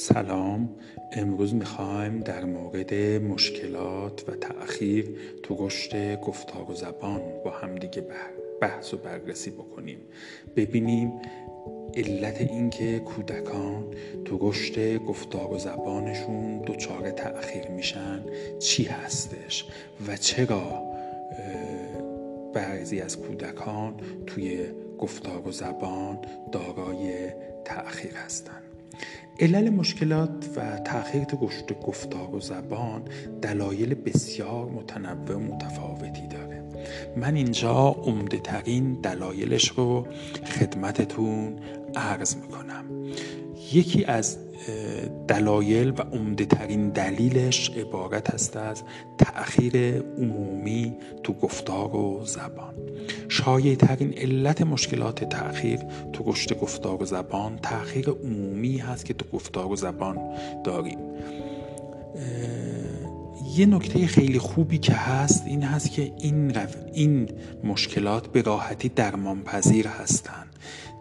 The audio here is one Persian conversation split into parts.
سلام. امروز می‌خوایم در مورد مشکلات و تأخیر تو رشد گفتار و زبان با همدیگه بحث و بررسی بکنیم. ببینیم علت اینکه کودکان تو رشد گفتار و زبانشون دچار تأخیر میشن چی هستش و چرا بعضی از کودکان توی گفتار و زبان دارای تأخیر هستند علل مشکلات و تأخیر رشد گفتار و زبان دلایل بسیار متنوع و متفاوتی داره. من اینجا عمده ترین دلایلش رو خدمتتون عرض می‌کنم. یکی از دلایل و عمده ترین دلیلش عبارت است از تأخیر عمومی تو گفتار و زبان. شایع ترین علت مشکلات تأخیر تو رشد گفتار و زبان تأخیر عمومی هست که تو گفتار و زبان داریم. یه نکته خیلی خوبی که هست این هست که این, این مشکلات به راحتی درمان پذیر هستند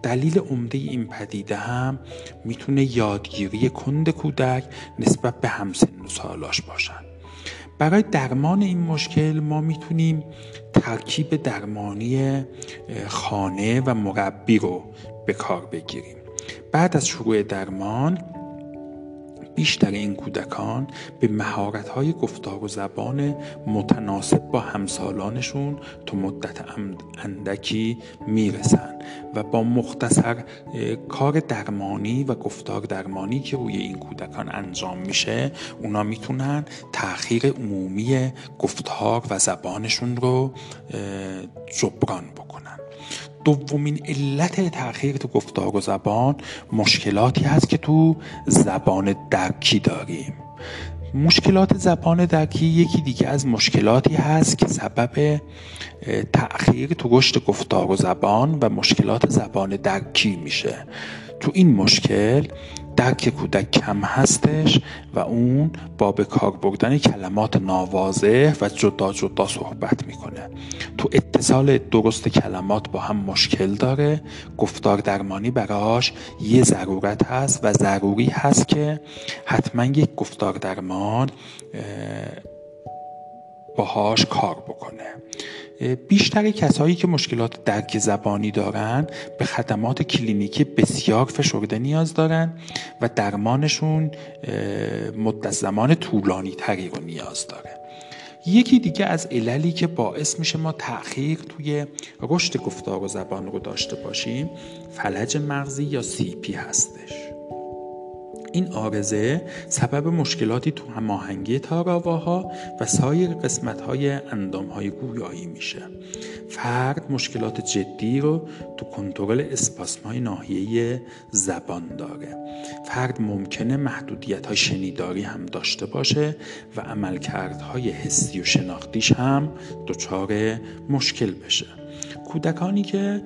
دلیل عمده این پدیده هم می‌تونه یادگیری کند کودک نسبت به همسن و سالاش باشن برای درمان این مشکل ما می‌تونیم ترکیب درمانی خانه و مربی رو به کار بگیریم. بعد از شروع درمان بیشتر این کودکان به مهارت‌های گفتار و زبان متناسب با همسالانشون تو مدت اندکی می‌رسن و با مختصر کار درمانی و گفتار درمانی که روی این کودکان انجام میشه اونا می‌تونن تأخیر عمومی گفتار و زبانشون رو جبران بکنن. دومین علت تاخیر تو گفتار و زبان مشکلاتی هست که تو زبان درکی داریم. مشکلات زبان درکی یکی دیگه از مشکلاتی هست که سبب تأخیر تو رشد گفتار و زبان و مشکلات زبان درکی میشه. تو این مشکل درک کودک کم هستش و اون با به کار بردن کلمات ناواضح و جدا جدا صحبت می‌کنه. تو اتصال درست کلمات با هم مشکل داره. گفتار درمانی براش یه ضرورت هست و ضروری هست که حتما یک گفتار درمان باهاش کار بکنه. بیشتر کسایی که مشکلات درک زبانی دارن به خدمات کلینیکی بسیار فشرده نیاز دارن و درمانشون مدت زمان طولانی تری رو نیاز داره. یکی دیگه از عللی که باعث میشه ما تأخیر توی رشد گفتار و زبان رو داشته باشیم فلج مغزی یا سی پی هستش. این آرزه سبب مشکلاتی تو هماهنگی تاراواها و سایر قسمت‌های اندامهای گویایی میشه. فرد مشکلات جدی رو تو کنترل اسپاسمای ناحیه زبان داره. فرد ممکنه محدودیت های شنیداری هم داشته باشه و عملکردهای حسی و شناختیش هم دچار مشکل بشه. کودکانی که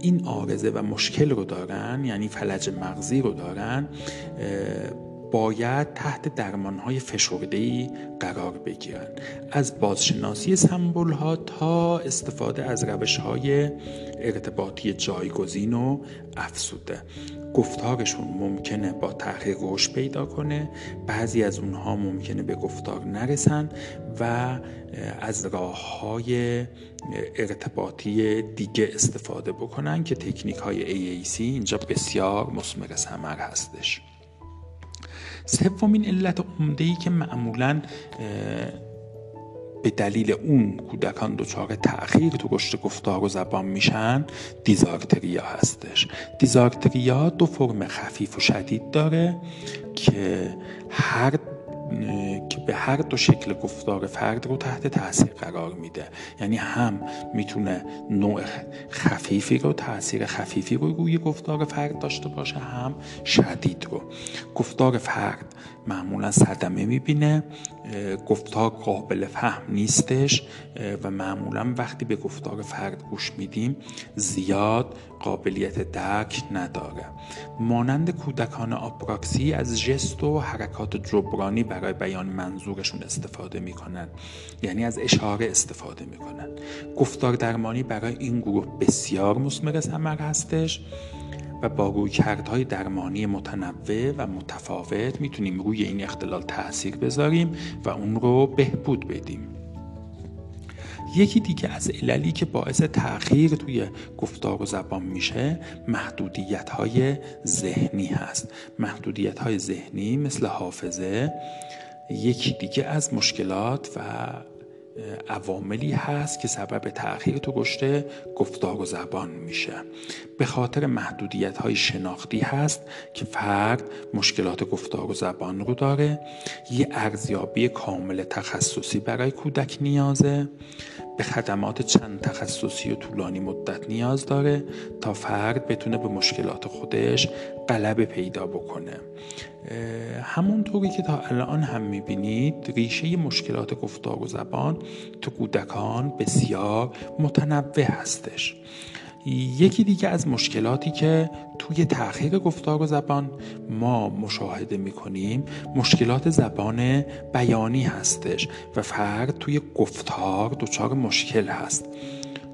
این آرزه و مشکل رو دارن یعنی فلج مغزی رو دارن باید تحت درمانهای فشردهی قرار بگیرن. از بازشناسی سمبول ها تا استفاده از روش های ارتباطی جایگزین و افسوده گفتارشون ممکنه با تحقیق رشد پیدا کنه. بعضی از اونها ممکنه به گفتار نرسن و از راه های ارتباطی دیگه استفاده بکنن که تکنیک های AAC اینجا بسیار مسمر ثمر هستش. سومین علت عمده ای که معمولا به دلیل اون کودکان دچار تأخیر تو رشد گفتار و زبان میشن دیزارتریا هستش. دیزارتریا دو فرم خفیف و شدید داره که هر که به هر دو شکل گفتار فرد رو تحت تاثیر قرار میده. یعنی هم می‌تونه نوع خفیفی رو تاثیر خفیفی رو روی گفتار فرد داشته باشه هم شدید رو. گفتار فرد معمولا صدمه می‌بینه گفتار قابل فهم نیستش و معمولا وقتی به گفتار فرد گوش میدیم زیاد قابلیت درک نداره. مانند کودکان آپراکسی از جست و حرکات جبرانی برای بیان منظورشون استفاده می‌کنن یعنی از اشاره استفاده می‌کنن گفتار درمانی برای این گروه بسیار مسمر ثمر هستش. و با رویکردهای درمانی متنوع و متفاوت می‌تونیم روی این اختلال تاثیر بذاریم و اون رو بهبود بدیم. یکی دیگه از عللی که باعث تأخیر توی گفتار و زبان میشه محدودیت های ذهنی هست. محدودیت های ذهنی مثل حافظه یکی دیگه از مشکلات و عواملی هست که سبب تأخیر تو رشد گفتار و زبان میشه. به خاطر محدودیت های شناختی هست که فرد مشکلات گفتار و زبان رو داره یه ارزیابی کامل تخصصی برای کودک نیازه به خدمات چند تخصصی و طولانی مدت نیاز داره تا فرد بتونه به مشکلات خودش غلبه پیدا بکنه. همونطوری که تا الان هم می‌بینید ریشه مشکلات گفتار و زبان تو کودکان بسیار متنوع هستش. یکی دیگه از مشکلاتی که توی تأخیر گفتار و زبان ما مشاهده می‌کنیم مشکلات زبان بیانی هستش و فرد توی گفتار دچار مشکل هست.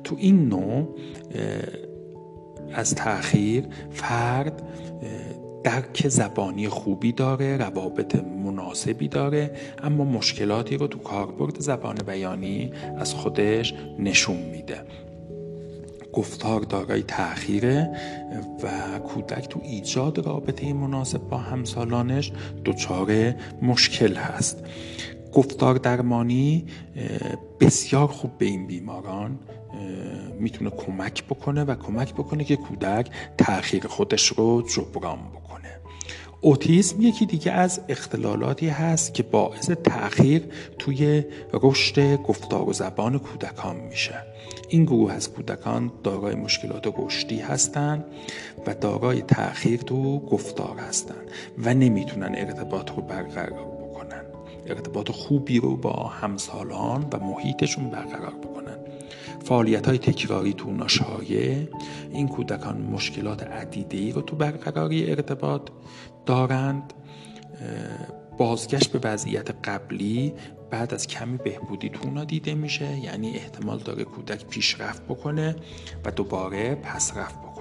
تو این نوع از تأخیر فرد درک زبانی خوبی داره روابط مناسبی داره اما مشکلاتی رو تو کاربرد زبان بیانی از خودش نشون میده. گفتار دارای تأخیره و کودک تو ایجاد رابطه مناسب با همسالانش دچار مشکل هست. گفتار درمانی بسیار خوب به این بیماران می‌تونه کمک بکنه و کمک بکنه که کودک تأخیر خودش رو جبران بکنه. اوتیسم یکی دیگه از اختلالاتی هست که باعث تأخیر توی رشد گفتار و زبان کودکان میشه. این گروه از کودکان دارای مشکلات رشدی هستند و دارای تأخیر تو گفتار هستند و نمی‌تونن ارتباط رو برقرار ارتباط خوبی رو با همسالان و محیطشون برقرار بکنن. فعالیت های تکراری تو ناشایه این کودکان مشکلات عدیده ای رو تو برقراری ارتباط دارند. بازگشت به وضعیت قبلی بعد از کمی بهبودی تو اونا دیده میشه. یعنی احتمال داره کودک پیشرفت بکنه و دوباره پس رفت بکنه.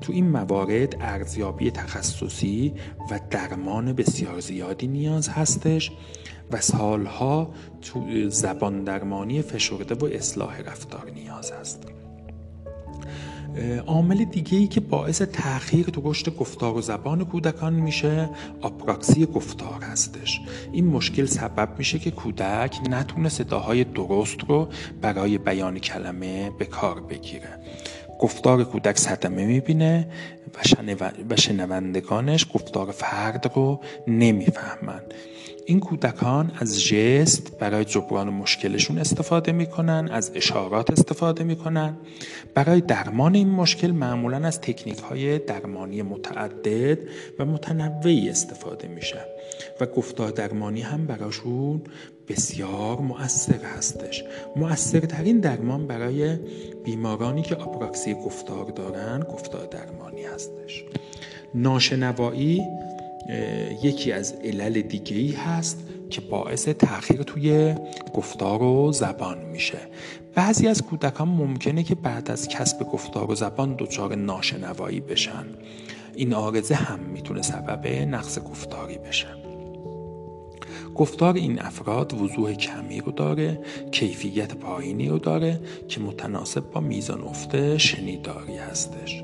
تو این موارد ارزیابی تخصصی و درمان بسیار زیادی نیاز هستش و سالها تو زبان درمانی فشرده و اصلاح رفتار نیاز هست. عامل دیگه ای که باعث تاخیر تو رشد گفتار و زبان کودکان میشه آپراکسی گفتار هستش. این مشکل سبب میشه که کودک نتونه صداهای درست رو برای بیان کلمه به کار بگیره. گفتار کودک صدمه می‌بینه و شنوندگانش گفتار فرد رو نمی‌فهمن. این کودکان از جست برای جبران مشکلشون استفاده می‌کنن از اشارات استفاده می‌کنن. برای درمان این مشکل معمولا از تکنیک های درمانی متعدد و متنوعی استفاده میشه و گفتار درمانی هم براشون بسیار مؤثر هستش. مؤثرترین درمان برای بیمارانی که آپراکسی گفتار دارن گفتار درمانی هستش. ناشنوایی یکی از علل دیگه ای هست که باعث تاخیر توی گفتار و زبان میشه. بعضی از کودکان ممکنه که بعد از کسب گفتار و زبان دچار ناشنوایی بشن. این آرزه هم می‌تونه سبب نقص گفتاری بشه. گفتار این افراد وضوح کمی رو داره کیفیت پایینی رو داره که متناسب با میزان افت شنیداری هستش.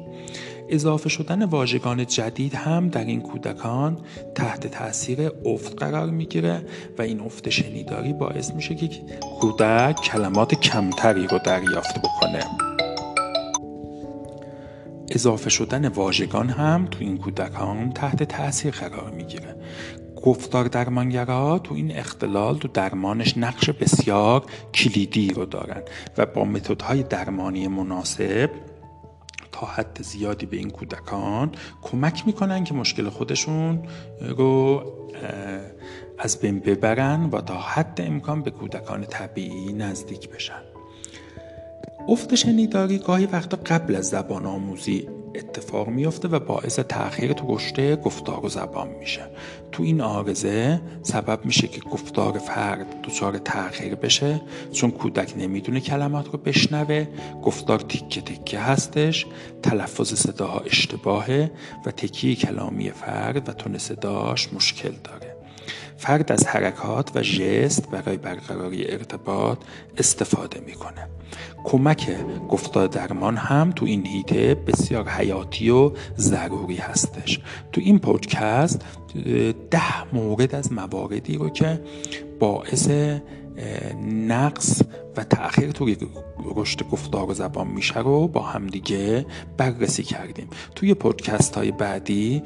اضافه شدن واژگان جدید هم در این کودکان تحت تاثیر افت قرار می‌گیره و این افت شنیداری باعث میشه که کودک کلمات کمتری رو دریافت بکنه. اضافه شدن واژگان هم تو این کودکان تحت تاثیر قرار می‌گیره. گفتار درمانگرا تو این اختلال تو درمانش نقش بسیار کلیدی رو دارن و با متدهای درمانی مناسب تا حد زیادی به این کودکان کمک می‌کنن که مشکل خودشون رو از بین ببرن و تا حد امکان به کودکان طبیعی نزدیک بشن. افت شنیداری گاهی وقتا قبل از زبان آموزی اتفاق میفته و باعث تاخیر تو رشد گفتار و زبان میشه. تو این آرزه سبب میشه که گفتار فرد دچار تاخیر بشه چون کودک نمی‌دونه کلمات رو بشنوه گفتار تیکه تیکه هستش تلفظ صداها اشتباهه و تکیه کلامی فرد و تون صداش مشکل داره. فرد از حرکات و ژست برای برقراری ارتباط استفاده می‌کنه. کمک گفتار درمان هم تو این هیته بسیار حیاتی و ضروری هستش. تو این پودکست ده مورد از مواردی رو که باعث نقص و تأخیر توی رشد گفتار و زبان میشه رو با همدیگه بررسی کردیم. توی پودکست های بعدی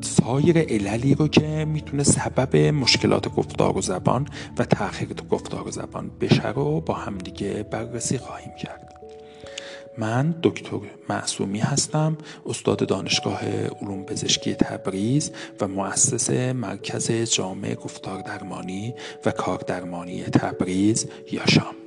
سایر عللی رو که می‌تونه سبب مشکلات گفتار و زبان و تأخیر تو گفتار و زبان بشه رو با همدیگه بررسی خواهیم کرد. من دکتر معصومی هستم استاد دانشگاه علوم پزشکی تبریز و مؤسس مرکز جامع گفتار درمانی و کار درمانی تبریز یاشام